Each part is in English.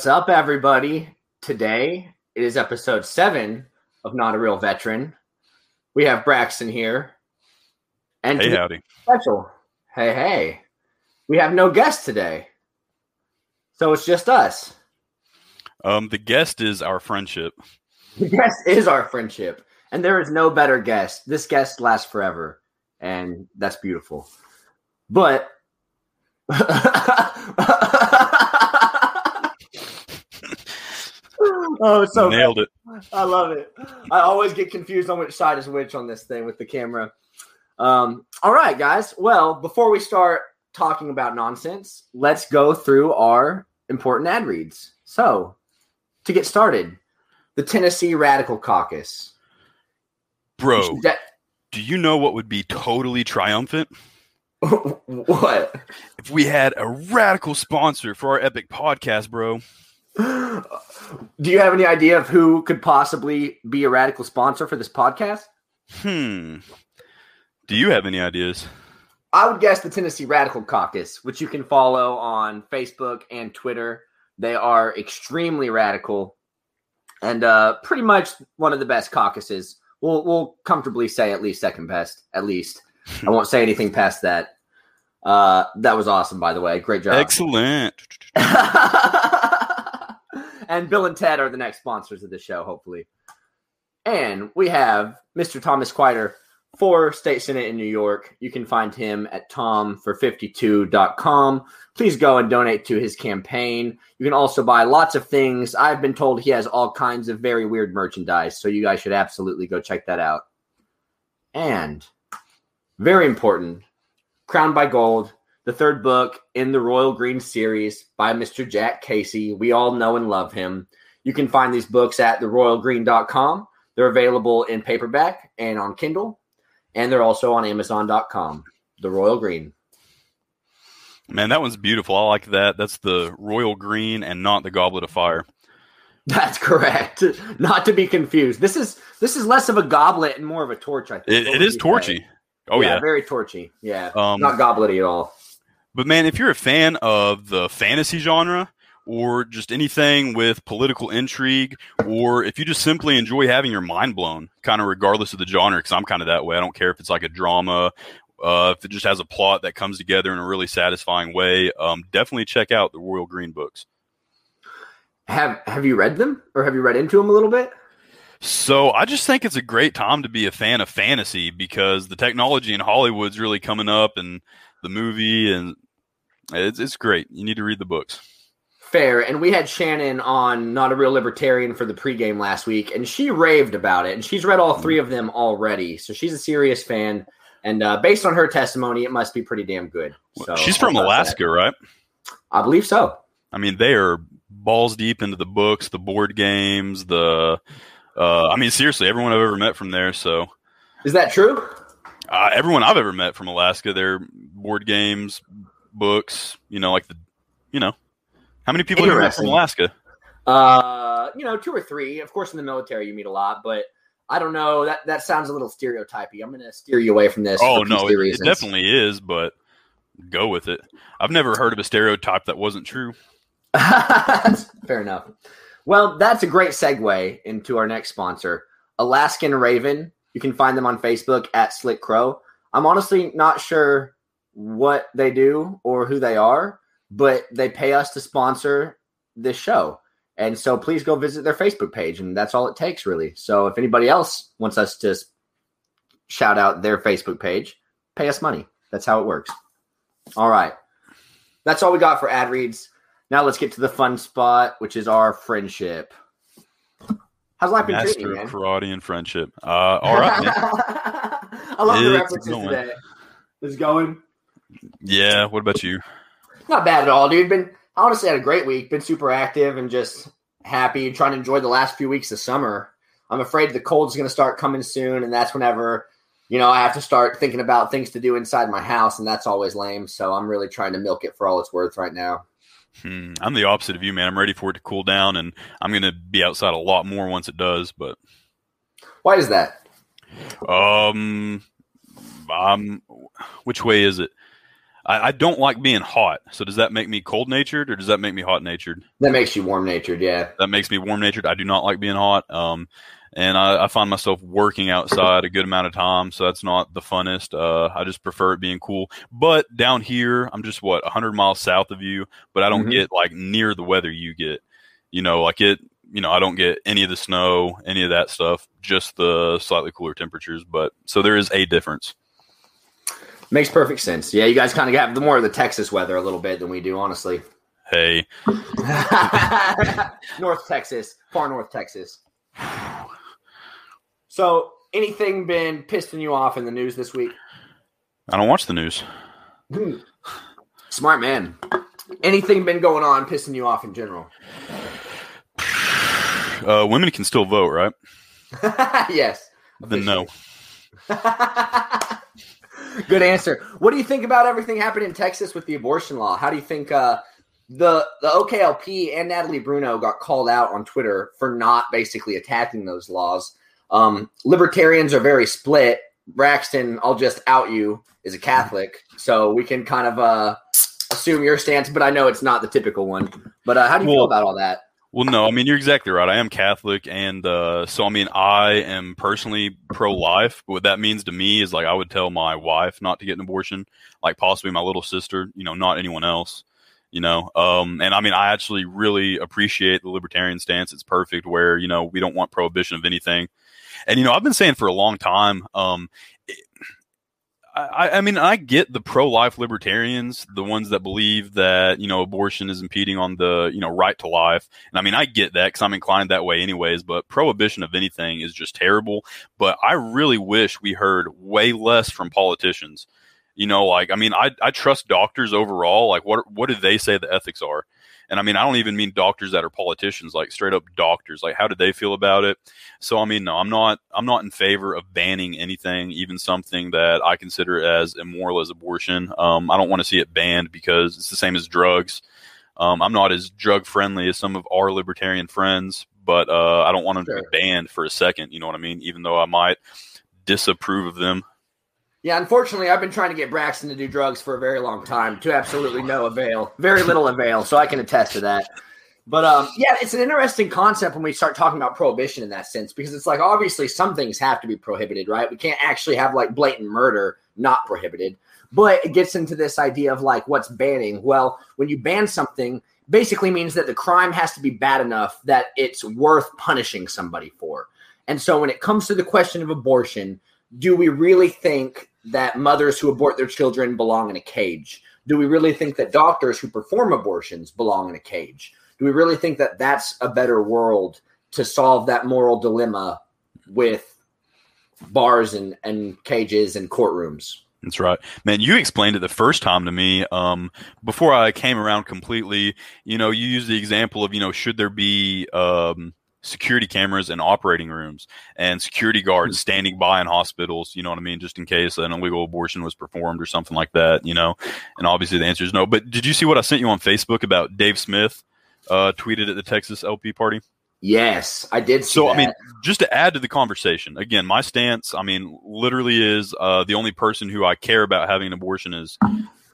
What's up, everybody? Today it is episode seven of Not a Real Veteran. We have Braxton here. And Hey, howdy. special. Hey, hey. We have no guest today. So it's just us. Um, the guest is our friendship. The guest is our friendship. And there is no better guest. This guest lasts forever. And that's beautiful. But Oh, so Nailed it. I love it. I always get confused on which side is which on this thing with the camera. Um, all right, guys. Well, before we start talking about nonsense, let's go through our important ad reads. So, to get started, the Tennessee Radical Caucus. Bro, That- do you know what would be totally triumphant? what? If we had a radical sponsor for our epic podcast, bro. Do you have any idea of who could possibly be a radical sponsor for this podcast? Hmm. Do you have any ideas? I would guess the Tennessee Radical Caucus, which you can follow on Facebook and Twitter. They are extremely radical and uh, pretty much one of the best caucuses. We'll, we'll comfortably say at least second best, at least. I won't say anything past that. Uh, that was awesome, by the way. Great job. Excellent. and Bill and Ted are the next sponsors of the show, hopefully. And we have Mr. Thomas Quiter for State Senate in New York. You can find him at tomfor52.com. Please go and donate to his campaign. You can also buy lots of things. I've been told he has all kinds of very weird merchandise, so you guys should absolutely go check that out. And very important, Crowned by Gold, the third book in the Royal Green series by Mr. Jack Casey. We all know and love him. You can find these books at theroyalgreen.com. They're available in paperback and on Kindle, and they're also on amazon.com. The Royal Green. Man, that one's beautiful. I like that. That's the royal green and not the goblet of fire. That's correct. Not to be confused. This is this is less of a goblet and more of a torch, I think. It, it is torchy. say? Oh yeah. very torchy. Yeah. Um, Not goblety at all. But man, if you're a fan of the fantasy genre or just anything with political intrigue, or if you just simply enjoy having your mind blown, kind of regardless of the genre, because I'm kind of that way. I don't care if it's like a drama, uh, if it just has a plot that comes together in a really satisfying way. Um, definitely check out the Royal Green books. Have have you read them or have you read into them a little bit? So I just think it's a great time to be a fan of fantasy because the technology in Hollywood's really coming up, and the movie, and it's it's great. You need to read the books. Fair. And we had Shannon on Not a Real Libertarian for the pregame last week, and she raved about it. And she's read all three of them already. So she's a serious fan. And uh, based on her testimony, it must be pretty damn good. So She's from Alaska, right? I believe so. I mean, they are balls deep into the books, the board games, the. Uh, I mean, seriously, everyone I've ever met from there. So, Is that true? Uh, everyone I've ever met from Alaska, their board games, books. You know, like the, you know, how many people have you met from Alaska? Uh, you know, two or three. Of course, in the military, you meet a lot, but I don't know. That that sounds a little stereotypy. I'm going to steer you away from this. Oh no, it, it definitely is, but go with it. I've never heard of a stereotype that wasn't true. Fair enough. Well, that's a great segue into our next sponsor, Alaskan Raven. You can find them on Facebook at Slick Crow. I'm honestly not sure what they do or who they are, but they pay us to sponsor this show. And so please go visit their Facebook page, and that's all it takes, really. So if anybody else wants us to shout out their Facebook page, pay us money. That's how it works. All right. That's all we got for ad reads. Now let's get to the fun spot, which is our friendship. How's life been treating Master you, of man? karate and friendship. Uh, all right. I love the references going. today. It's going. Yeah. What about you? Not bad at all, dude. Been honestly had a great week. Been super active and just happy, and trying to enjoy the last few weeks of summer. I'm afraid the cold's going to start coming soon, and that's whenever you know I have to start thinking about things to do inside my house, and that's always lame. So I'm really trying to milk it for all it's worth right now. Hmm, I'm the opposite of you, man. I'm ready for it to cool down, and I'm going to be outside a lot more once it does. But why is that? Um, um, which way is it? I, I don't like being hot. So does that make me cold natured, or does that make me hot natured? That makes you warm natured. Yeah, that makes me warm natured. I do not like being hot. Um, and I, I, find myself working outside a good amount of time, so that's not the funnest. Uh, I just prefer it being cool. But down here, I'm just what 100 miles south of you, but I don't mm-hmm. get like near the weather you get. You know, like it. You know, I don't get any of the snow, any of that stuff. Just the slightly cooler temperatures. But so there is a difference. Makes perfect sense. Yeah, you guys kind of have the more of the Texas weather a little bit than we do, honestly. Hey, North Texas, far North Texas. So, anything been pissing you off in the news this week? I don't watch the news. Hmm. Smart man. Anything been going on pissing you off in general? Uh, women can still vote, right? yes. Then no. Good answer. What do you think about everything happening in Texas with the abortion law? How do you think uh, the the OKLP and Natalie Bruno got called out on Twitter for not basically attacking those laws? Um, libertarians are very split. Braxton, I'll just out you, is a Catholic, so we can kind of uh, assume your stance, but I know it's not the typical one. But uh, how do you well, feel about all that? Well, no, I mean you're exactly right. I am Catholic, and uh, so I mean I am personally pro-life. But what that means to me is like I would tell my wife not to get an abortion, like possibly my little sister, you know, not anyone else you know um, and i mean i actually really appreciate the libertarian stance it's perfect where you know we don't want prohibition of anything and you know, I've been saying for a long time, um, I, I, mean, I get the pro-life libertarians, the ones that believe that you know abortion is impeding on the you know right to life, and I mean, I get that because I'm inclined that way anyways. But prohibition of anything is just terrible. But I really wish we heard way less from politicians. You know, like I mean, I I trust doctors overall. Like, what what do they say the ethics are? And I mean, I don't even mean doctors that are politicians, like straight up doctors. Like, how did they feel about it? So, I mean, no, I'm not. I'm not in favor of banning anything, even something that I consider as immoral as abortion. Um, I don't want to see it banned because it's the same as drugs. Um, I'm not as drug friendly as some of our libertarian friends, but uh, I don't want them sure. to be banned for a second. You know what I mean? Even though I might disapprove of them. Yeah, unfortunately, I've been trying to get Braxton to do drugs for a very long time to absolutely no avail, very little avail. So I can attest to that. But um, yeah, it's an interesting concept when we start talking about prohibition in that sense because it's like obviously some things have to be prohibited, right? We can't actually have like blatant murder not prohibited. But it gets into this idea of like what's banning. Well, when you ban something, basically means that the crime has to be bad enough that it's worth punishing somebody for. And so when it comes to the question of abortion, do we really think that mothers who abort their children belong in a cage? Do we really think that doctors who perform abortions belong in a cage? Do we really think that that's a better world to solve that moral dilemma with bars and, and cages and courtrooms? That's right, man. You explained it the first time to me. Um, before I came around completely, you know, you used the example of, you know, should there be um, security cameras in operating rooms and security guards hmm. standing by in hospitals, you know what I mean, just in case an illegal abortion was performed or something like that, you know. And obviously the answer is no. But did you see what I sent you on Facebook about Dave Smith uh, tweeted at the Texas LP party? Yes, I did. so, that. I mean, just to add to the conversation, again, my stance, I mean, literally is uh, the only person who I care about having an abortion is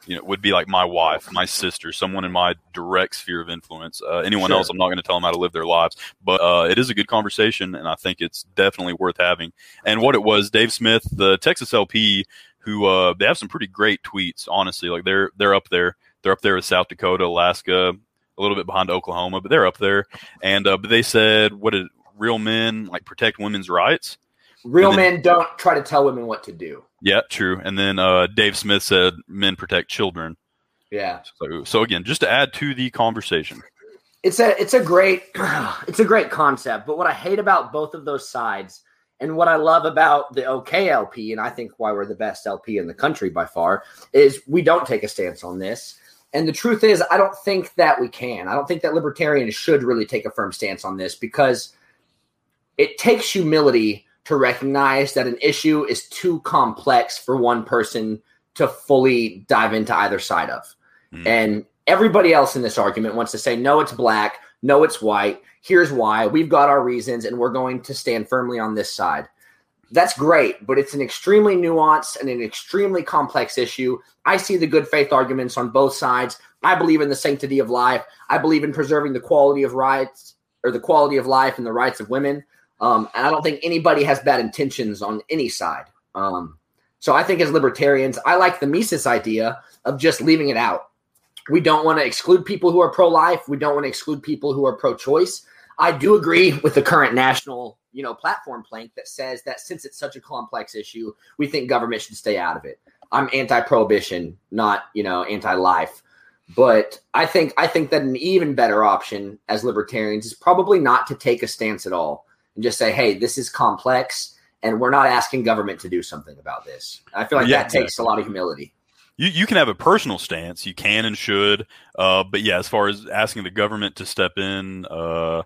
you know, would be like my wife, my sister, someone in my direct sphere of influence. Uh, anyone sure. else, I'm not going to tell them how to live their lives. But uh, it is a good conversation, and I think it's definitely worth having. And what it was, Dave Smith, the Texas LP, who uh, they have some pretty great tweets. Honestly, like they're they're up there. They're up there with South Dakota, Alaska, a little bit behind Oklahoma, but they're up there. And uh, but they said, what did real men like protect women's rights? Real then, men don't try to tell women what to do. Yeah, true. And then uh, Dave Smith said, "Men protect children." Yeah. So, so again, just to add to the conversation, it's a it's a great it's a great concept. But what I hate about both of those sides, and what I love about the OKLP, and I think why we're the best LP in the country by far, is we don't take a stance on this. And the truth is, I don't think that we can. I don't think that libertarians should really take a firm stance on this because it takes humility to recognize that an issue is too complex for one person to fully dive into either side of. Mm. And Everybody else in this argument wants to say, no, it's black, no, it's white. Here's why. We've got our reasons, and we're going to stand firmly on this side. That's great, but it's an extremely nuanced and an extremely complex issue. I see the good faith arguments on both sides. I believe in the sanctity of life. I believe in preserving the quality of rights or the quality of life and the rights of women. Um, and I don't think anybody has bad intentions on any side. Um, so I think as libertarians, I like the Mises idea of just leaving it out. We don't want to exclude people who are pro life. We don't want to exclude people who are pro choice. I do agree with the current national, you know, platform plank that says that since it's such a complex issue, we think government should stay out of it. I'm anti-prohibition, not you know anti-life. But I think I think that an even better option as libertarians is probably not to take a stance at all and just say, "Hey, this is complex, and we're not asking government to do something about this." I feel like yeah, that takes a lot of humility. You you can have a personal stance, you can and should, uh, but yeah, as far as asking the government to step in, uh,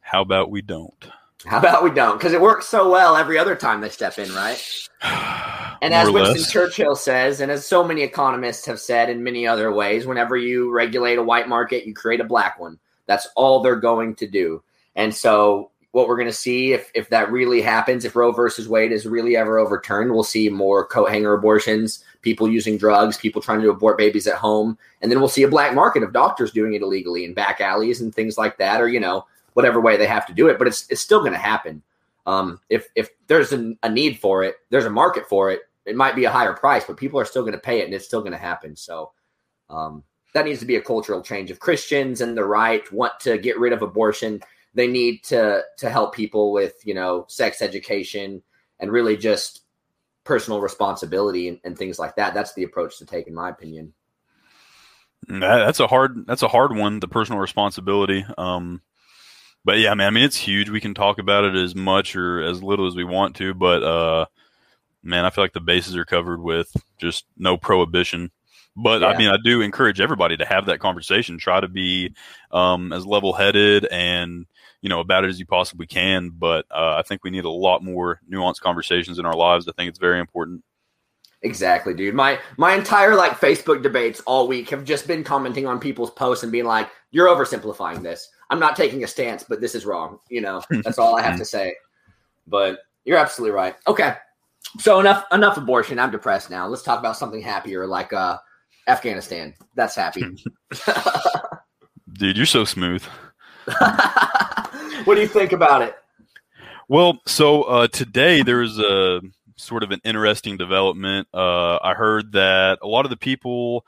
how about we don't? How about we don't? Because it works so well every other time they step in, right? And as Winston less. Churchill says, and as so many economists have said in many other ways, whenever you regulate a white market, you create a black one. That's all they're going to do. And so, what we're going to see if, if that really happens, if Roe versus Wade is really ever overturned, we'll see more coat hanger abortions, people using drugs, people trying to abort babies at home. And then we'll see a black market of doctors doing it illegally in back alleys and things like that, or, you know, whatever way they have to do it. But it's, it's still going to happen. Um, if, if there's a, a need for it, there's a market for it it might be a higher price, but people are still going to pay it and it's still going to happen. So um, that needs to be a cultural change. If Christians and the right want to get rid of abortion, they need to to help people with you know sex education and really just personal responsibility and, and things like that. That's the approach to take, in my opinion. That's a hard. That's a hard one. The personal responsibility. Um, but yeah, man. I mean, it's huge. We can talk about it as much or as little as we want to, but uh, man, I feel like the bases are covered with just no prohibition. But yeah. I mean, I do encourage everybody to have that conversation. Try to be um, as level headed and you know about it as you possibly can. But uh, I think we need a lot more nuanced conversations in our lives. I think it's very important. Exactly, dude. My my entire like Facebook debates all week have just been commenting on people's posts and being like, "You're oversimplifying this. I'm not taking a stance, but this is wrong." You know, that's all I have to say. But you're absolutely right. Okay, so enough enough abortion. I'm depressed now. Let's talk about something happier, like uh, Afghanistan. That's happy. Dude, you're so smooth. what do you think about it? Well, so uh, today there's a sort of an interesting development. Uh, I heard that a lot of the people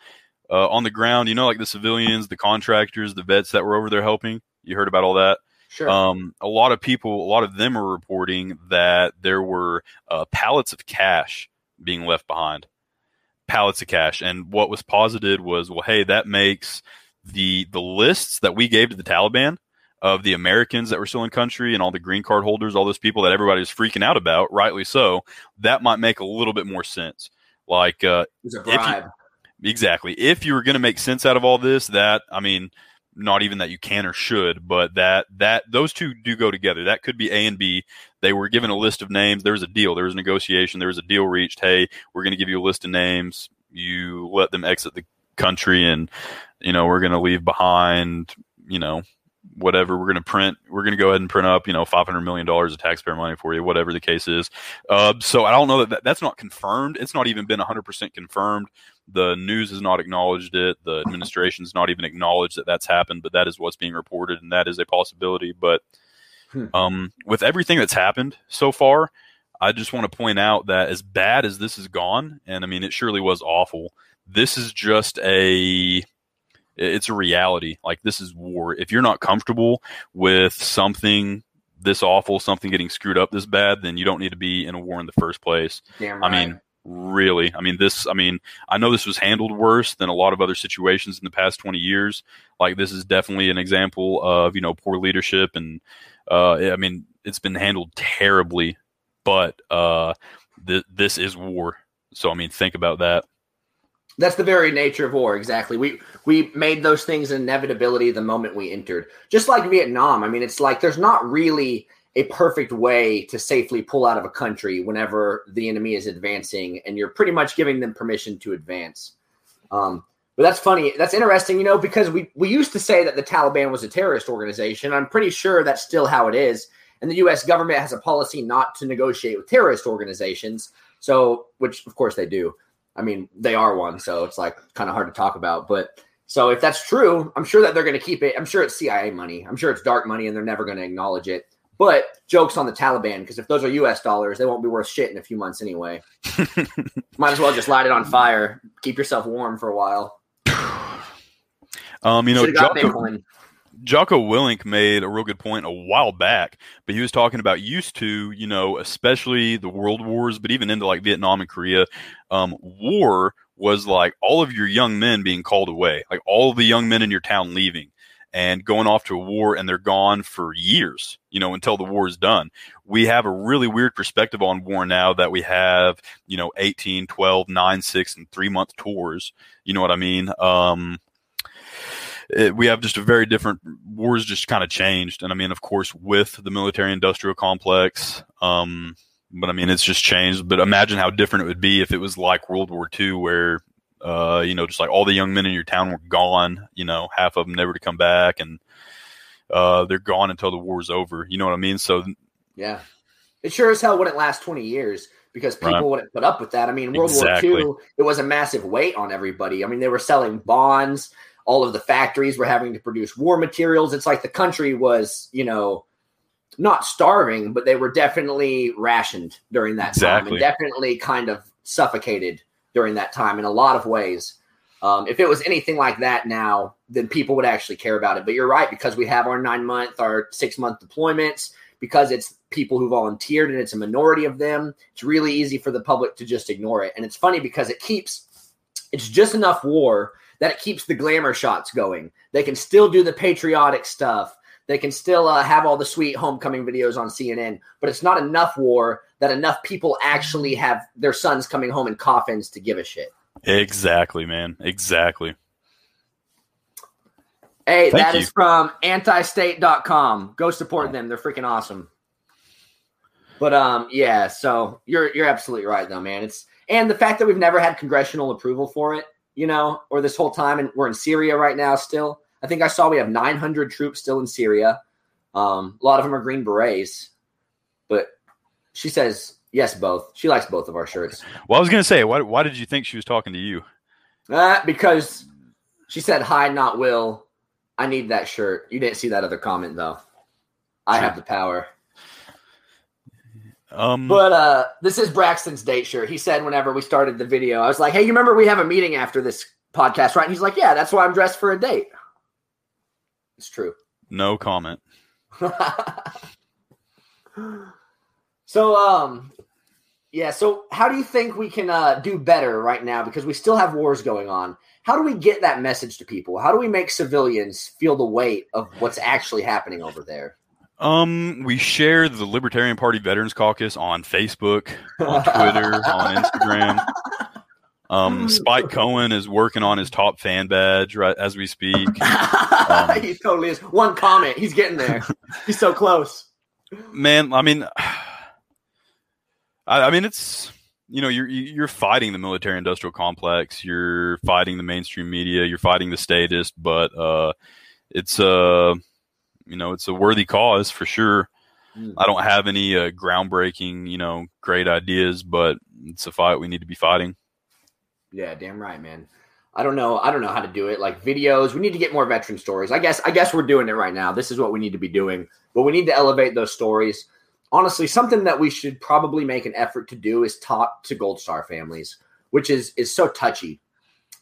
uh, on the ground, you know, like the civilians, the contractors, the vets that were over there helping, you heard about all that. Sure. Um, a lot of people, a lot of them are reporting that there were uh, pallets of cash being left behind. Pallets of cash, and what was posited was, well, hey, that makes the the lists that we gave to the Taliban of the Americans that were still in country and all the green card holders, all those people that everybody was freaking out about, rightly so. That might make a little bit more sense. Like, uh, it's a bribe. If you, exactly. If you were going to make sense out of all this, that I mean not even that you can or should, but that that those two do go together. That could be A and B. They were given a list of names. There was a deal. There was a negotiation. There was a deal reached. Hey, we're going to give you a list of names. You let them exit the country, and you know we're going to leave behind. You know whatever we're going to print we're going to go ahead and print up you know 500 million dollars of taxpayer money for you whatever the case is uh, so i don't know that, that that's not confirmed it's not even been 100% confirmed the news has not acknowledged it. The administration's not even acknowledged that that's happened, but that is what's being reported, and that is a possibility. But hmm. um, with everything that's happened so far, I just want to point out that as bad as this has gone, and I mean, it surely was awful. This is just a it's a reality. Like this is war. If you're not comfortable with something this awful, something getting screwed up this bad, then you don't need to be in a war in the first place. Right. I mean, really. I mean, this, I mean, I know this was handled worse than a lot of other situations in the past 20 years. Like, this is definitely an example of, you know, poor leadership. And, uh, I mean, it's been handled terribly, but, uh, th- this is war. So, I mean, think about that. That's the very nature of war. Exactly. We we made those things an inevitability the moment we entered. Just like Vietnam. I mean, it's like there's not really a perfect way to safely pull out of a country whenever the enemy is advancing and you're pretty much giving them permission to advance. Um, But that's funny. That's interesting, you know, because we, we used to say that the Taliban was a terrorist organization. I'm pretty sure that's still how it is. And the US government has a policy not to negotiate with terrorist organizations. So, which of course they do. I mean, they are one. So it's like kind of hard to talk about. But so if that's true, I'm sure that they're going to keep it. I'm sure it's CIA money. I'm sure it's dark money and they're never going to acknowledge it. But jokes on the Taliban, because if those are US dollars, they won't be worth shit in a few months anyway. Might as well just light it on fire. Keep yourself warm for a while. Um, you know, Jocko. Jocko Willink made a real good point a while back, but he was talking about used to, you know, especially the world wars, but even into like Vietnam and Korea, um, war was like all of your young men being called away, like all the young men in your town leaving and going off to a war and they're gone for years, you know, until the war is done. We have a really weird perspective on war now that we have, you know, 18, 12, 9, 6, and three month tours. You know what I mean? Um, it, we have just a very different wars just kind of changed and i mean of course with the military industrial complex um, but i mean it's just changed but imagine how different it would be if it was like world war ii where uh, you know just like all the young men in your town were gone you know half of them never to come back and uh, they're gone until the war's over you know what i mean so Yeah. It sure as hell wouldn't last 20 years because people Right. wouldn't put up with that. I mean, World Exactly. War II, it was a massive weight on everybody. I mean, they were selling bonds. All of the factories were having to produce war materials. It's like the country was, you know, not starving, but they were definitely rationed during that time and definitely kind of suffocated during that time in a lot of ways. Um, if it was anything like that now, then people would actually care about it. But you're right, because we have our nine month, our six month deployments, because it's people who volunteered and it's a minority of them, it's really easy for the public to just ignore it. And it's funny because it keeps, it's just enough war that it keeps the glamour shots going. They can still do the patriotic stuff. They can still uh, have all the sweet homecoming videos on CNN, but it's not enough war that enough people actually have their sons coming home in coffins to give a shit. exactly man exactly Hey, Thank that you. is from antistate.com. Go support them. They're freaking awesome. But um yeah, so you're you're absolutely right though, man. It's and the fact that we've never had congressional approval for it, you know, or this whole time and we're in Syria right now still. I think I saw we have 900 troops still in Syria. Um a lot of them are green berets. But she says yes both. She likes both of our shirts. well i was going to say why, why did you think she was talking to you Uh, because she said hi, not will. I need that shirt. You didn't see that other comment though. I have the power. Um But uh this is Braxton's date shirt. He said whenever we started the video, I was like, Hey, you remember we have a meeting after this podcast, right? And he's like, Yeah, that's why I'm dressed for a date. It's true. no comment so um yeah, so how do you think we can uh do better right now? Because we still have wars going on. How do we get that message to people? How do we make civilians feel the weight of what's actually happening over there? Um, we share the Libertarian Party Veterans Caucus on Facebook, on Twitter, on Instagram. Um, Spike Cohen is working on his top fan badge right as we speak. Um, he totally is. One comment, he's getting there. he's so close. Man, I mean, I, I mean, it's you know, you're you're fighting the military-industrial complex, you're fighting the mainstream media, you're fighting the statist, but uh, it's uh, you know, it's a worthy cause for sure. Mm. I don't have any uh, groundbreaking, you know, great ideas, but it's a fight we need to be fighting. Yeah, damn right, man. I don't know. I don't know how to do it. Like videos, we need to get more veteran stories. I guess. I guess we're doing it right now. This is what we need to be doing. But we need to elevate those stories. Honestly, something that we should probably make an effort to do is talk to Gold Star families, which is is so touchy,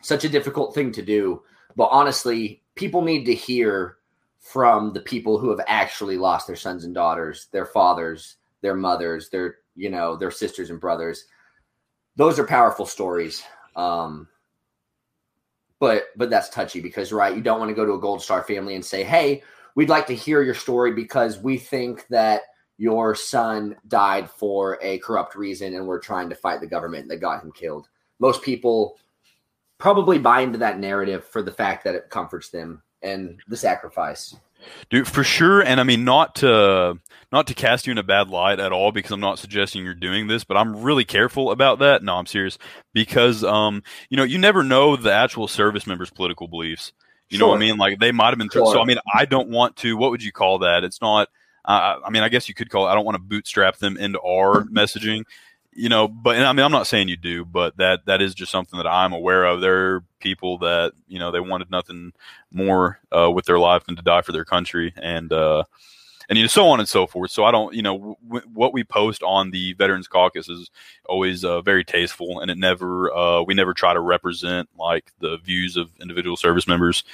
such a difficult thing to do. But honestly, people need to hear from the people who have actually lost their sons and daughters, their fathers, their mothers, their you know their sisters and brothers. Those are powerful stories. Um, but but that's touchy because right, you don't want to go to a Gold Star family and say, "Hey, we'd like to hear your story because we think that your son died for a corrupt reason and we're trying to fight the government that got him killed." Most people probably buy into that narrative for the fact that it comforts them and the sacrifice. Dude, for sure. And I mean, not to not to cast you in a bad light at all, because I'm not suggesting you're doing this, but I'm really careful about that. No, I'm serious because um, you know, you never know the actual service members' political beliefs. You sure. know what I mean? Like they might have been. Sure. So I mean, I don't want to. What would you call that? It's not. Uh, I mean, I guess you could call it. I don't want to bootstrap them into our messaging you know, but I mean, I'm not saying you do, but that that is just something that I'm aware of. There are people that you know they wanted nothing more uh, with their life than to die for their country, and uh, and you know so on and so forth. So I don't, you know, w- what we post on the Veterans Caucus is always uh, very tasteful, and it never uh, we never try to represent like the views of individual service members.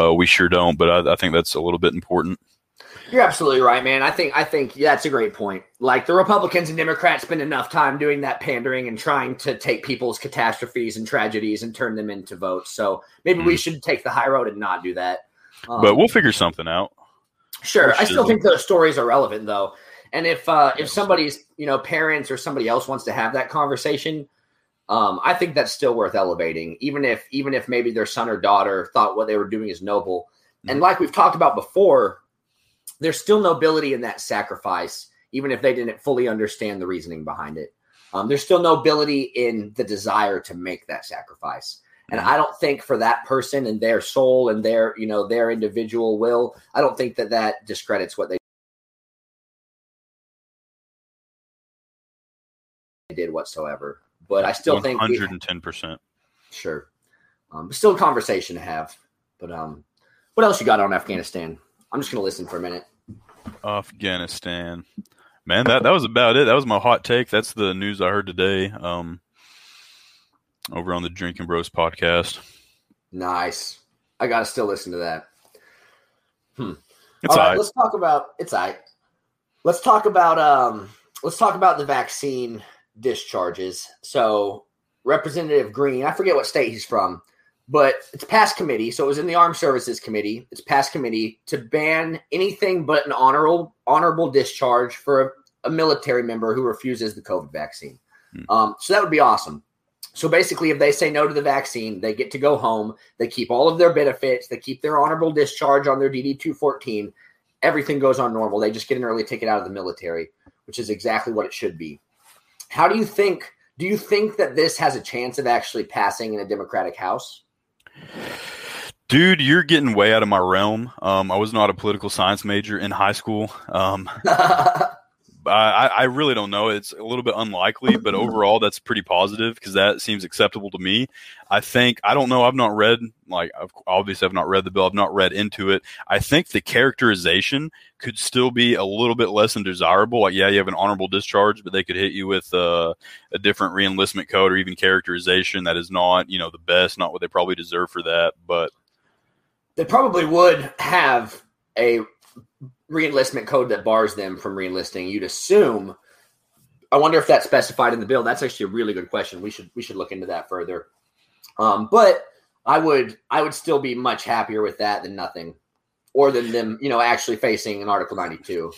Uh, we sure don't, but I, I think that's a little bit important. You're absolutely right, man. I think I think yeah, that's a great point. Like the Republicans and Democrats spend enough time doing that pandering and trying to take people's catastrophes and tragedies and turn them into votes. So maybe mm. we hmm. should take the high road and not do that. Um, but we'll figure something out. Sure. I still think those stories are relevant though. And if uh, if somebody's you know parents or somebody else wants to have that conversation, um, I think that's still worth elevating, even if even if maybe their son or daughter thought what they were doing is noble. Mm. And like we've talked about before, there's still nobility in that sacrifice, even if they didn't fully understand the reasoning behind it. Um, there's still nobility in the desire to make that sacrifice. And I don't think for that person and their soul and their, you know, their individual will, I don't think that that discredits what they did whatsoever. But I still 110%. think 110%. Sure. Um, still a conversation to have. But um, what else you got on Afghanistan? I'm just gonna listen for a minute. Afghanistan, man, that that was about it. That was my hot take. That's the news I heard today. Um, over on the Drinking Bros podcast. Nice. I gotta still listen to that. Hmm. It's all right. Let's talk about it's I. Right. Let's talk about um. Let's talk about the vaccine discharges. So, Representative Green, I forget what state he's from but it's passed committee. So it was in the Armed Services Committee. It's passed committee to ban anything but an honorable honorable discharge for a, a military member who refuses the COVID vaccine. Hmm. Um, so that would be awesome. So basically, if they say no to the vaccine, they get to go home. They keep all of their benefits. They keep their honorable discharge on their DD two fourteen. Everything goes on normal. They just get an early ticket out of the military, which is exactly what it should be. How do you think? Do you think that this has a chance of actually passing in a Democratic House? Dude, you're getting way out of my realm. Um, I was not a political science major in high school. Um, I, I, really don't know. It's a little bit unlikely, but overall, that's pretty positive because that seems acceptable to me. I think I don't know. I've not read like obviously I've not read the bill. I've not read into it. I think the characterization could still be a little bit less than desirable. Like, yeah, you have an honorable discharge, but they could hit you with uh, a different reenlistment code or even characterization that is not you know the best, not what they probably deserve for that. But they probably would have a reenlistment code that bars them from reenlisting. You'd assume. I wonder if that's specified in the bill. That's actually a really good question. We should we should look into that further. Um, but I would I would still be much happier with that than nothing, or than them you know actually facing an Article ninety two.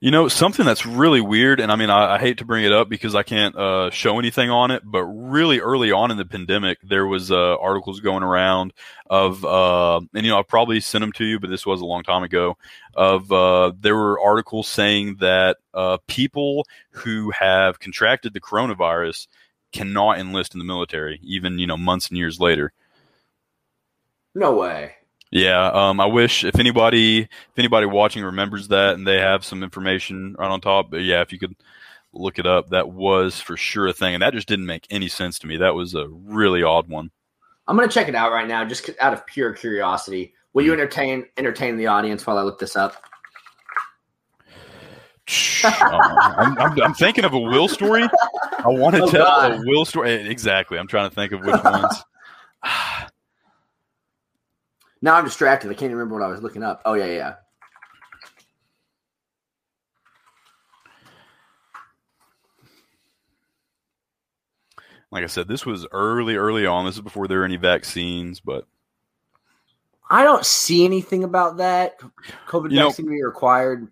You know, something that's really weird, and I mean, I, I hate to bring it up because I can't uh, show anything on it, but really early on in the pandemic, there was uh, articles going around of, uh, and you know, I probably sent them to you, but this was a long time ago. Of uh, there were articles saying that uh, people who have contracted the coronavirus cannot enlist in the military, even you know, months and years later. No way. Yeah, um, I wish if anybody if anybody watching remembers that and they have some information right on top, but yeah, if you could look it up, that was for sure a thing, and that just didn't make any sense to me. That was a really odd one. I'm gonna check it out right now, just out of pure curiosity. Will you hmm. entertain entertain the audience while I look this up? uh, I'm, I'm, I'm, thinking of a Will story. I want to oh, tell God. a Will story. Exactly. I'm trying to think of which ones. Now I'm distracted. I can't remember what I was looking up. Oh yeah, yeah. Like I said, this was early, early on. This is before there were any vaccines, but I don't see anything about that. COVID you vaccine being required.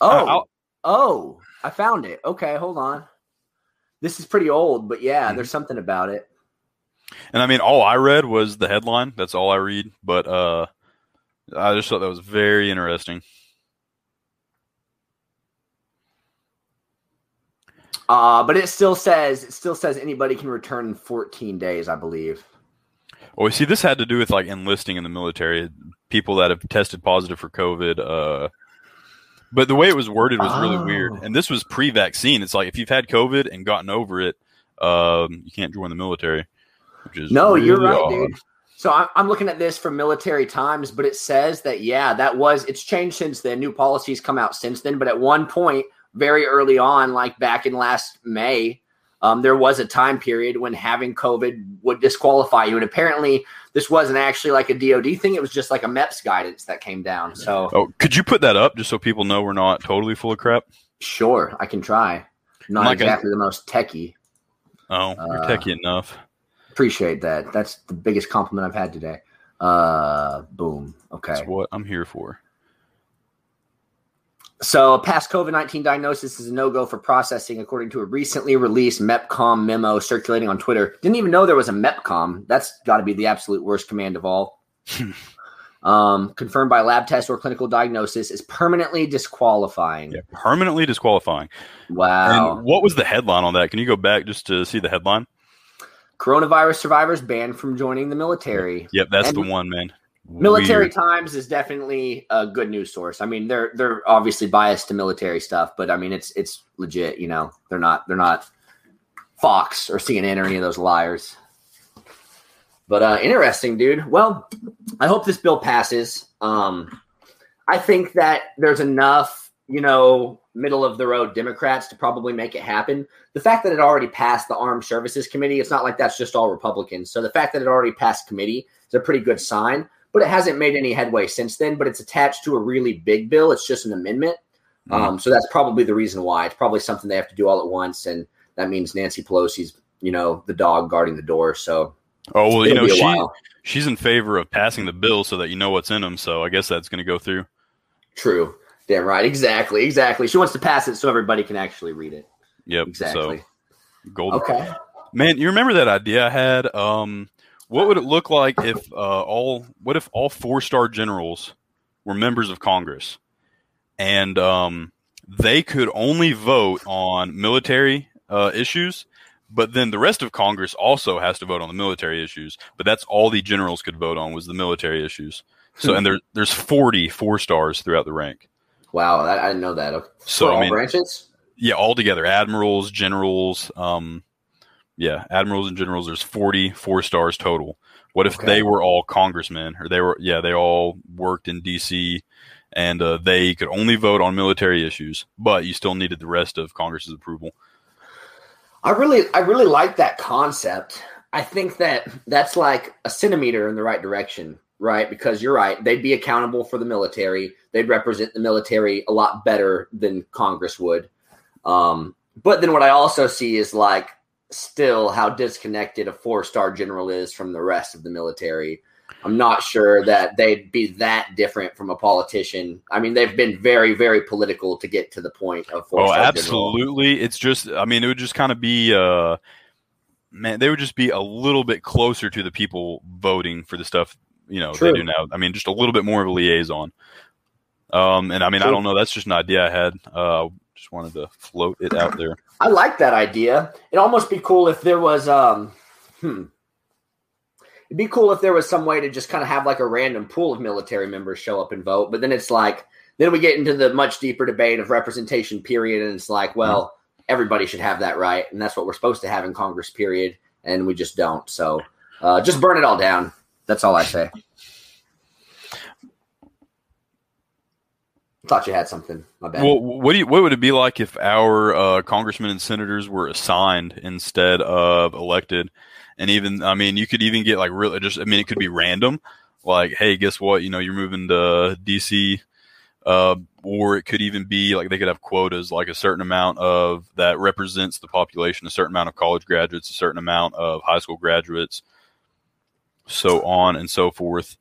Oh, I'll, oh, I found it. Okay, hold on. This is pretty old, but yeah, mm-hmm. there's something about it. And I mean, all I read was the headline. That's all I read. But uh, I just thought that was very interesting. Uh, but it still says it still says anybody can return in 14 days, I believe. Well, see, this had to do with like enlisting in the military, people that have tested positive for COVID. Uh, but the way it was worded was really weird, Oh. and this was pre-vaccine. It's like if you've had COVID and gotten over it, um, you can't join the military. No, you're right, odd. dude. So I'm, I'm looking at this from Military Times, but it says that yeah, that was it's changed since then. New policies come out since then, but at one point, very early on, like back in last May, um, there was a time period when having COVID would disqualify you, and apparently this wasn't actually like a DoD thing; it was just like a MEPS guidance that came down. So Oh, could you put that up just so people know we're not totally full of crap? sure, I can try. Not Like I- exactly the most techie. Oh, you're Uh, techie enough. Appreciate that. That's the biggest compliment I've had today. Uh, boom. Okay. That's what I'm here for. So, past COVID 19 diagnosis is a no go for processing, according to a recently released MEPCOM memo circulating on Twitter. Didn't even know there was a MEPCOM. That's got to be the absolute worst command of all. um, confirmed by lab test or clinical diagnosis is permanently disqualifying. Yeah, permanently disqualifying. Wow. And what was the headline on that? Can you go back just to see the headline? Coronavirus survivors banned from joining the military. Yep, that's And- the one, man. Military Weird. Times is definitely a good news source. I mean, they're they're obviously biased to military stuff, but I mean, it's it's legit. You know, they're not they're not Fox or CNN or any of those liars. But uh, interesting, dude. Well, I hope this bill passes. Um, I think that there's enough, you know, middle of the road Democrats to probably make it happen. The fact that it already passed the Armed Services Committee, it's not like that's just all Republicans. So the fact that it already passed committee is a pretty good sign but it hasn't made any headway since then. But it's attached to a really big bill. It's just an amendment. Um, so that's probably the reason why. It's probably something they have to do all at once, and that means Nancy Pelosi's, you know, the dog guarding the door. So Oh well, you know she while. she's in favor of passing the bill so that you know what's in them. So I guess that's going to go through. True. Damn right. Exactly. Exactly. She wants to pass it so everybody can actually read it. Yep. Exactly. So golden. Okay. Man, you remember that idea I had? Um, what would it look like if uh, all what if all four star generals were members of Congress, and um, they could only vote on military uh, issues, but then the rest of Congress also has to vote on the military issues. But that's all the generals could vote on was the military issues. So Hmm. and there there's 40 four stars throughout the rank. Wow. That, I didn't know that. Okay. So, For I mean- branches. Yeah, all together, admirals, generals, um, yeah, admirals and generals. There's 40 four stars total. What if Okay. they were all congressmen, or they were? Yeah, they all worked in D.C. and uh, they could only vote on military issues, but you still needed the rest of Congress's approval. I really, I really like that concept. I think that that's like a centimeter in the right direction, right? Because you're right; they'd be accountable for the military. They'd represent the military a lot better than Congress would. Um, but then what I also see is like still how disconnected a four-star general is from the rest of the military. I'm not sure that they'd be that different from a politician. I mean, they've been very, very political to get to the point of Oh, four-star general. absolutely. It's just, I mean, it would just kind of be, uh, man, they would just be a little bit closer to the people voting for the stuff, you know, True. they do now. I mean, just a little bit more of a liaison. Um, and I mean, I don't know. That's just an idea I had. Uh, just wanted to float it out there. I like that idea. It'd almost be cool if there was um hmm. It'd be cool if there was some way to just kind of have like a random pool of military members show up and vote, but then it's like then we get into the much deeper debate of representation period and it's like, well, everybody should have that right and that's what we're supposed to have in Congress period and we just don't. So, uh, just burn it all down. That's all I say. Thought you had something. My bad. Well, what do you, what would it be like if our uh, congressmen and senators were assigned instead of elected? And even, I mean, you could even get like really just, I mean, it could be random. Like, hey, guess what? You know, you're moving to DC, uh, or it could even be like they could have quotas, like a certain amount of that represents the population, a certain amount of college graduates, a certain amount of high school graduates, so on and so forth.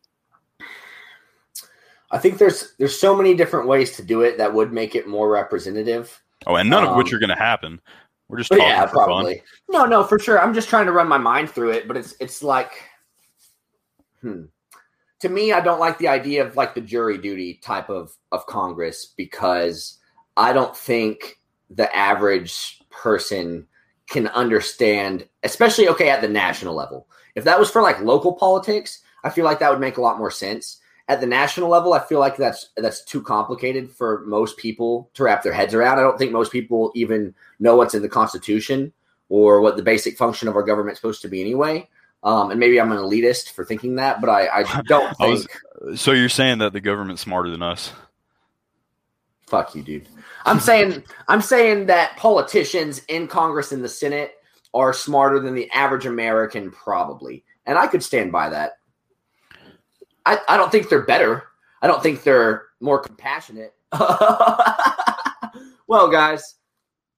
I think there's there's so many different ways to do it that would make it more representative. Oh, and none of which Um, are going to happen. We're just talking yeah, for fun. probably. No, no, for sure. I'm just trying to run my mind through it, but it's it's like, hmm. to me, I don't like the idea of like the jury duty type of of Congress because I don't think the average person can understand, especially okay at the national level. If that was for like local politics, I feel like that would make a lot more sense. At the national level, I feel like that's that's too complicated for most people to wrap their heads around. I don't think most people even know what's in the Constitution or what the basic function of our government's supposed to be anyway. Um, and maybe I'm an elitist for thinking that, but I, I don't I think. was- so you're saying that the government's smarter than us? fuck you, dude. I'm saying I'm saying that politicians in Congress and the Senate are smarter than the average American, probably, and I could stand by that. I, I don't think they're better. I don't think they're more compassionate. well, guys,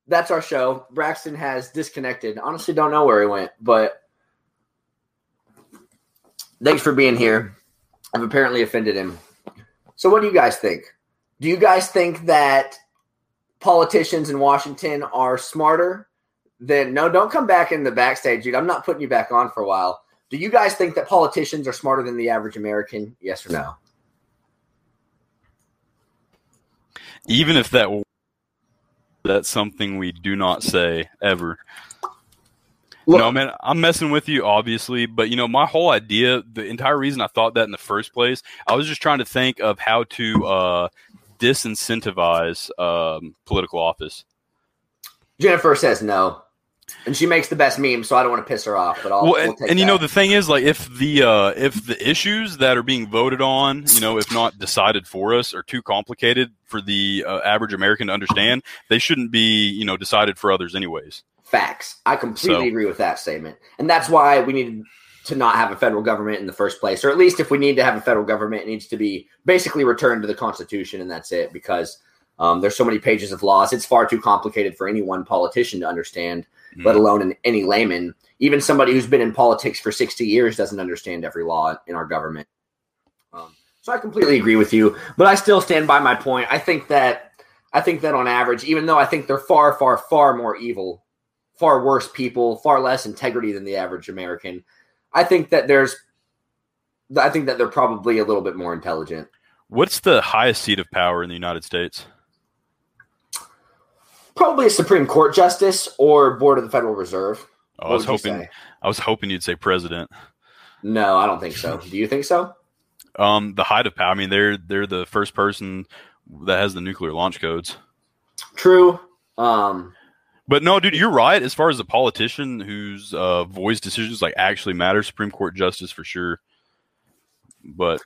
that's our show. Braxton has disconnected. Honestly, don't know where he went, but thanks for being here. I've apparently offended him. So, what do you guys think? Do you guys think that politicians in Washington are smarter than? No, don't come back in the backstage, dude. I'm not putting you back on for a while. Do you guys think that politicians are smarter than the average American? Yes or no? Even if that that's something we do not say ever. Look, no, man, I'm messing with you, obviously, but you know, my whole idea, the entire reason I thought that in the first place, I was just trying to think of how to uh, disincentivize um, political office. Jennifer says no, and she makes the best meme, so I don't want to piss her off. But I'll, well, we'll and, take and you know, the thing is, like, if the uh, if the issues that are being voted on, you know, if not decided for us, are too complicated for the uh, average American to understand, they shouldn't be, you know, decided for others, anyways. Facts. I completely So- agree with that statement. And that's why we need to not have a federal government in the first place. Or at least if we need to have a federal government, it needs to be basically returned to the Constitution and that's it because um, there's so many pages of laws. It's far too complicated for any one politician to understand, let alone in any layman. Even somebody who's been in politics for 60 years doesn't understand every law in our government. Um, so I completely agree with you, but I still stand by my point. I think that I think that on average, even though I think they're far, far, far more evil far worse people, far less integrity than the average American. I think that there's, I think that they're probably a little bit more intelligent. What's the highest seat of power in the United States? Probably a Supreme Court justice or Board of the Federal Reserve. Oh, I was hoping? I was hoping you'd say president. No, I don't think so. Do you think so? Um, the height of power. I mean, they're they're the first person that has the nuclear launch codes. True. Um, But no, dude, you're right. As far as a politician whose uh, voice decisions like actually matter, Supreme Court justice for sure. But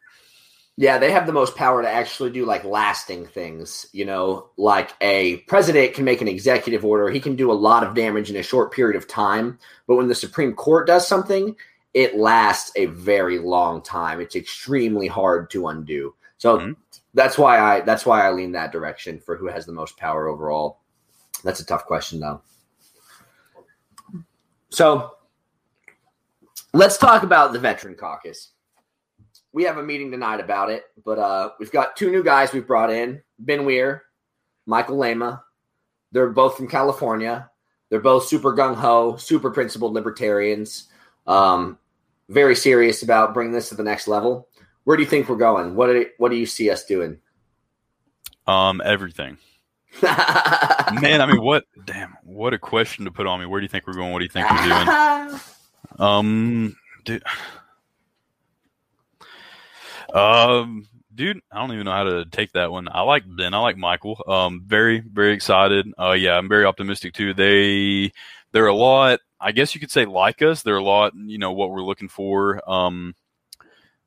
yeah, they have the most power to actually do like lasting things. You know, like a president can make an executive order, he can do a lot of damage in a short period of time. But when the Supreme Court does something, it lasts a very long time. It's extremely hard to undo. So Mhm. that's why I that's why I lean that direction for who has the most power overall. That's a tough question though. So let's talk about the veteran caucus we have a meeting tonight about it, but uh, we've got two new guys we've brought in Ben Weir, Michael Lema. They're both from California. They're both super gung ho, super principled libertarians. Um, very serious about bringing this to the next level. Where do you think we're going? What do, what do you see us doing? um, everything, man. I mean, what? Damn, what a question to put on me. Where do you think we're going? What do you think we're doing? Um, dude. Um, dude, I don't even know how to take that one. I like Ben. I like Michael. Um, very, very excited. Uh, yeah, I'm very optimistic too. They, they're a lot. I guess you could say like us. They're a lot. You know what we're looking for. Um,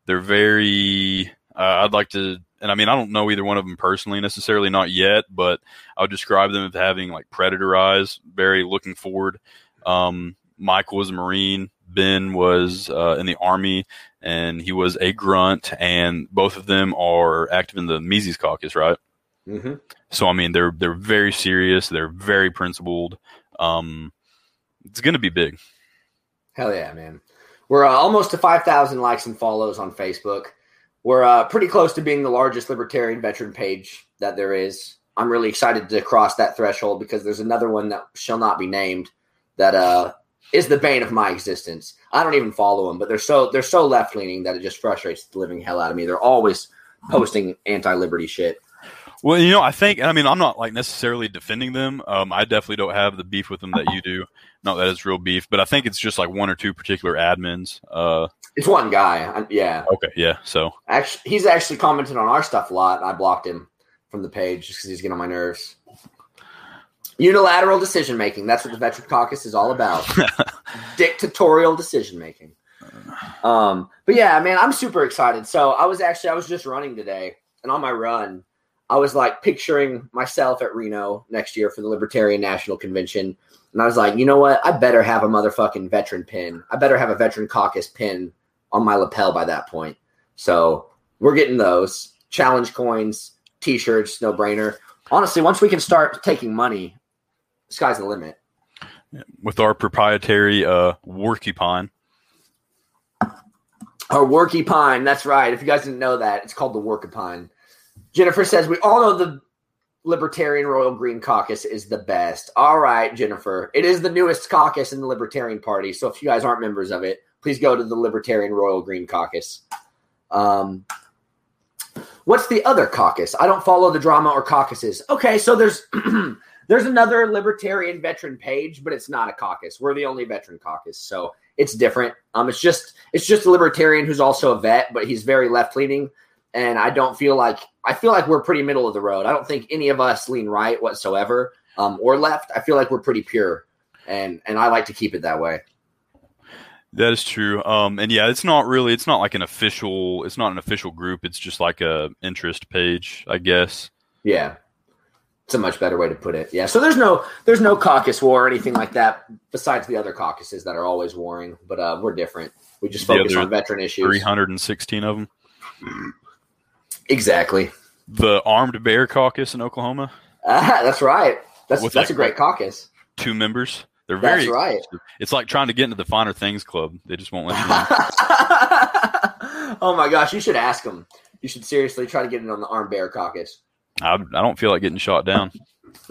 they're very. Uh, I'd like to, and I mean, I don't know either one of them personally necessarily, not yet, but I would describe them as having like predator eyes. Very looking forward. Um, Michael is a Marine. Ben was uh, in the Army, and he was a grunt. And both of them are active in the Mises Caucus, right? hmm So I mean, they're they're very serious. They're very principled. Um, it's going to be big. Hell yeah, man. We're uh, almost to 5,000 likes and follows on Facebook. We're uh, pretty close to being the largest libertarian veteran page that there is. I'm really excited to cross that threshold because there's another one that shall not be named that uh, is the bane of my existence. I don't even follow them, but they're so they're so left leaning that it just frustrates the living hell out of me. They're always posting anti liberty shit. Well, you know, I think, I mean, I'm not like necessarily defending them. Um, I definitely don't have the beef with them that you do. Not that it's real beef, but I think it's just like one or two particular admins. Uh, It's one guy. I, yeah, okay, yeah. So actually, he's actually commented on our stuff a lot. I blocked him from the page just because he's getting on my nerves. Unilateral decision making. That's what the Veteran Caucus is all about. Dictatorial decision making. Um, but yeah, man, I'm super excited. So I was actually I was just running today, and on my run, I was like picturing myself at Reno next year for the Libertarian National Convention. And I was like, you know what? I better have a motherfucking veteran pin. I better have a veteran caucus pin on my lapel by that point. So we're getting those challenge coins, t-shirts, no brainer. Honestly, once we can start taking money, sky's the limit. with our proprietary uh, war coupon, Our worky pine. That's right. If you guys didn't know that, it's called the workapine. Jennifer says we all know the Libertarian Royal Green Caucus is the best. All right, Jennifer. It is the newest caucus in the Libertarian Party. So if you guys aren't members of it, please go to the Libertarian Royal Green Caucus. Um, what's the other caucus? I don't follow the drama or caucuses. Okay, so there's there's another Libertarian veteran page, but it's not a caucus. We're the only veteran caucus, so it's different. Um, it's just it's just a libertarian who's also a vet, but he's very left leaning, and I don't feel like I feel like we're pretty middle of the road. I don't think any of us lean right whatsoever, um, or left. I feel like we're pretty pure, and and I like to keep it that way. that is true. Um, and yeah, it's not really, it's not like an official, it's not an official group. It's just like a interest page, I guess. Yeah. It's a much better way to put it. Yeah. So there's no there's no caucus war or anything like that besides the other caucuses that are always warring, but uh, we're different. We just focus on veteran issues. 316 of them. Exactly. The Armed Bear Caucus in Oklahoma, Ah, that's right. That's What's that's that a great caucus. two members. They're very That's right. It's like trying to get into the Finer Things Club. They just won't let you in. oh my gosh, you should ask them. You should seriously try to get in on the armed bear caucus. I, I don't feel like getting shot down.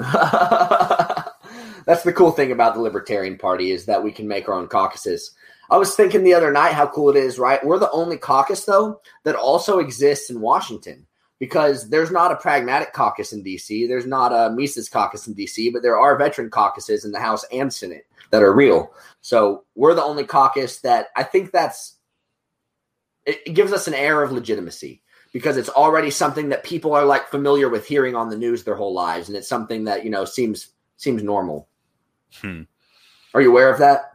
That's the cool thing about the Libertarian Party is that we can make our own caucuses. I was thinking the other night how cool it is, right? We're the only caucus though that also exists in Washington because there's not a pragmatic caucus in DC, there's not a Mises caucus in DC, but there are veteran caucuses in the House and Senate that are real. So we're the only caucus that I think that's it, it gives us an air of legitimacy because it's already something that people are like familiar with hearing on the news their whole lives and it's something that you know seems seems normal Hmm. are you aware of that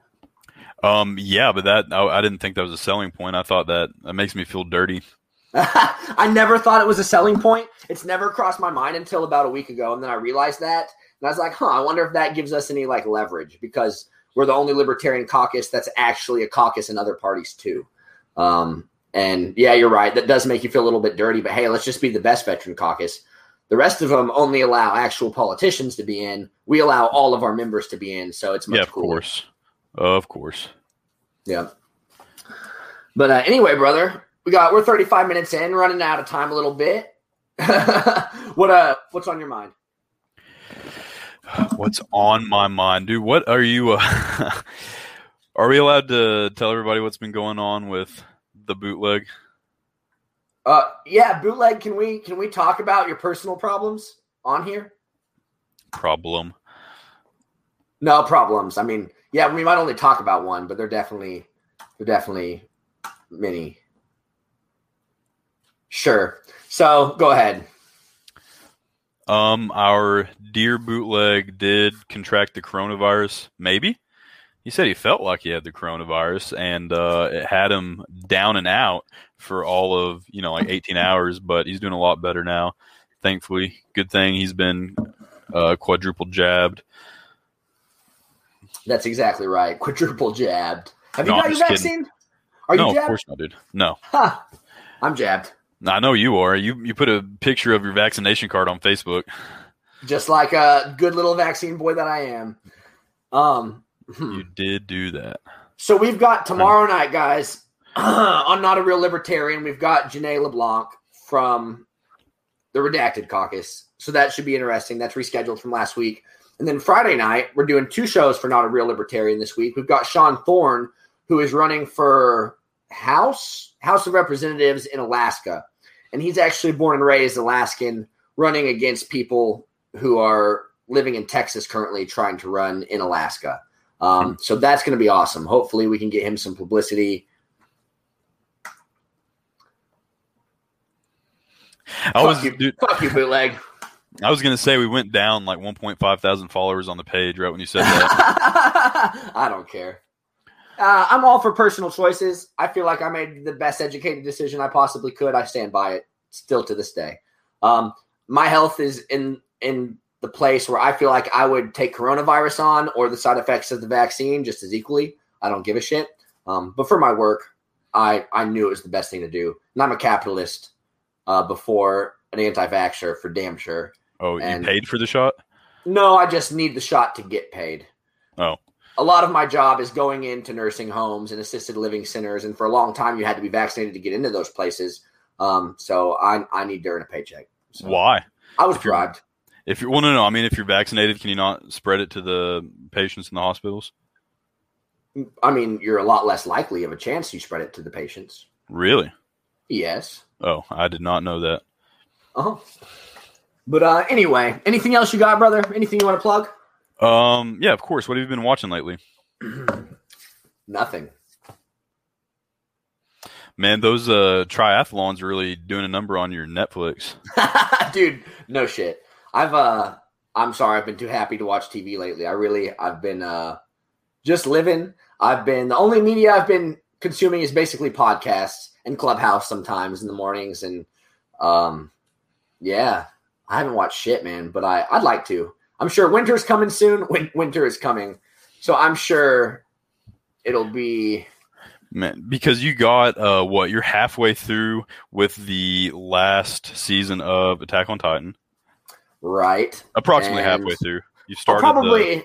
Um, yeah, but that I, I didn't think that was a selling point. I thought that that makes me feel dirty. i never thought it was a selling point it's never crossed my mind until about a week ago and then i realized that and i was like huh i wonder if that gives us any like leverage because we're the only libertarian caucus that's actually a caucus in other parties too um, and yeah you're right that does make you feel a little bit dirty but hey let's just be the best veteran caucus the rest of them only allow actual politicians to be in we allow all of our members to be in so it's much yeah, of cooler. course, of course. Yeah. But uh, anyway, brother, we got we're 35 minutes in, running out of time a little bit. what uh what's on your mind? What's on my mind, dude? What are you? Uh, are we allowed to tell everybody what's been going on with the bootleg? Uh yeah, bootleg, can we can we talk about your personal problems on here? Problem. No problems. I mean, yeah, we might only talk about one, but they're definitely they're definitely many. Sure. So go ahead. Um, our dear bootleg did contract the coronavirus. Maybe he said he felt like he had the coronavirus, and uh, it had him down and out for all of you know like 18 hours. But he's doing a lot better now, thankfully. Good thing he's been uh, quadruple jabbed. That's exactly right. Quadruple jabbed. Have you got your vaccine? Are no, you of course not, dude. No, Ha! I'm jabbed. I know you are. You you put a picture of your vaccination card on Facebook. Just like a good little vaccine boy that I am. Um You hmm. did do that. so we've got tomorrow night, guys, on Not a Real Libertarian, we've got Janae LeBlanc from the Redacted Caucus. So that should be interesting. That's rescheduled from last week. And then Friday night, we're doing two shows for Not a Real Libertarian this week. We've got Sean Thorne, who is running for House House of Representatives in Alaska, and he's actually born and raised Alaskan, running against people who are living in Texas currently, trying to run in Alaska. Um, so that's going to be awesome. Hopefully, we can get him some publicity. I was fuck you, dude, fuck you, bootleg. I was gonna say we went down like 1.5 thousand followers on the page right when you said that. I don't care. Uh, I'm all for personal choices. I feel like I made the best educated decision I possibly could. I stand by it still to this day. Um, my health is in in the place where I feel like I would take coronavirus on or the side effects of the vaccine just as equally. I don't give a shit. Um, but for my work, I I knew it was the best thing to do. And I'm a capitalist uh, before an anti-vaxxer for damn sure. oh, And- you paid for the shot? No, I just need the shot to get paid. Oh. A lot of my job is going into nursing homes and assisted living centers, and for a long time, you had to be vaccinated to get into those places. Um, so I I need to earn a paycheck. So Why? I was bribed. If you're well, no, no. I mean, if you're vaccinated, can you not spread it to the patients in the hospitals? I mean, you're a lot less likely of a chance you spread it to the patients. Really? Yes. Oh, I did not know that. Uh-huh. But uh, anyway, anything else you got, brother? Anything you want to plug? Um, yeah, of course. What have you been watching lately? Nothing. Man, those uh triathlons are really doing a number on your Netflix. Dude, no shit. I've uh I'm sorry, I've been too happy to watch TV lately. I really I've been uh just living. I've been the only media I've been consuming is basically podcasts and Clubhouse sometimes in the mornings and um yeah, I haven't watched shit, man, but I I'd like to. I'm sure winter's coming soon. Win- winter is coming. So I'm sure it'll be Man, because you got uh what you're halfway through with the last season of Attack on Titan, right. approximately And halfway through. You I'll started probably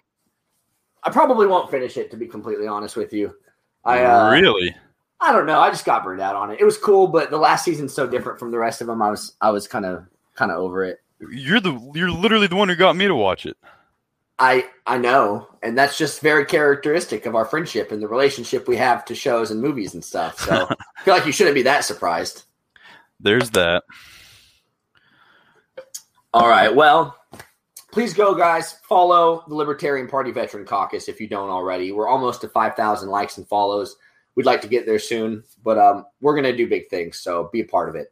I probably won't finish it to be completely honest with you. I uh, really. I don't know. I just got burned out on it. It was cool, but the last season's so different from the rest of them. I was I was kind of kind of over it. You're the you're literally the one who got me to watch it. I I know, and that's just very characteristic of our friendship and the relationship we have to shows and movies and stuff. So I feel like you shouldn't be that surprised. There's that. All right. Well, please go, guys. Follow the Libertarian Party Veteran Caucus if you don't already. We're almost to 5,000 likes and follows. We'd like to get there soon, but um, we're going to do big things. So be a part of it.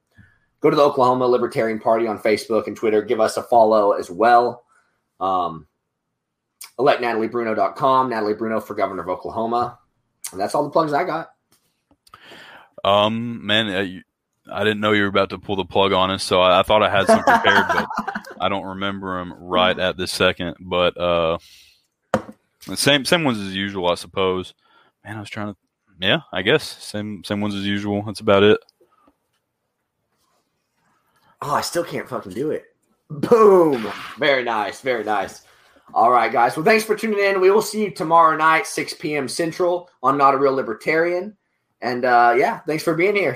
Go to the Oklahoma Libertarian Party on Facebook and Twitter. Give us a follow as well. Um, electNatalieBruno.com, Natalie Bruno for governor of Oklahoma. And that's all the plugs I got. Um, man, uh, you, I didn't know you were about to pull the plug on us, so I, I thought I had some prepared, but I don't remember them right at this second. But uh, the same same ones as usual, I suppose. Man, I was trying to. Yeah, I guess same same ones as usual. That's about it. Oh, I still can't fucking do it. Boom. Very nice. Very nice. All right, guys. Well, thanks for tuning in. We will see you tomorrow night, 6 p.m. Central on Not a Real Libertarian. And uh, yeah, thanks for being here.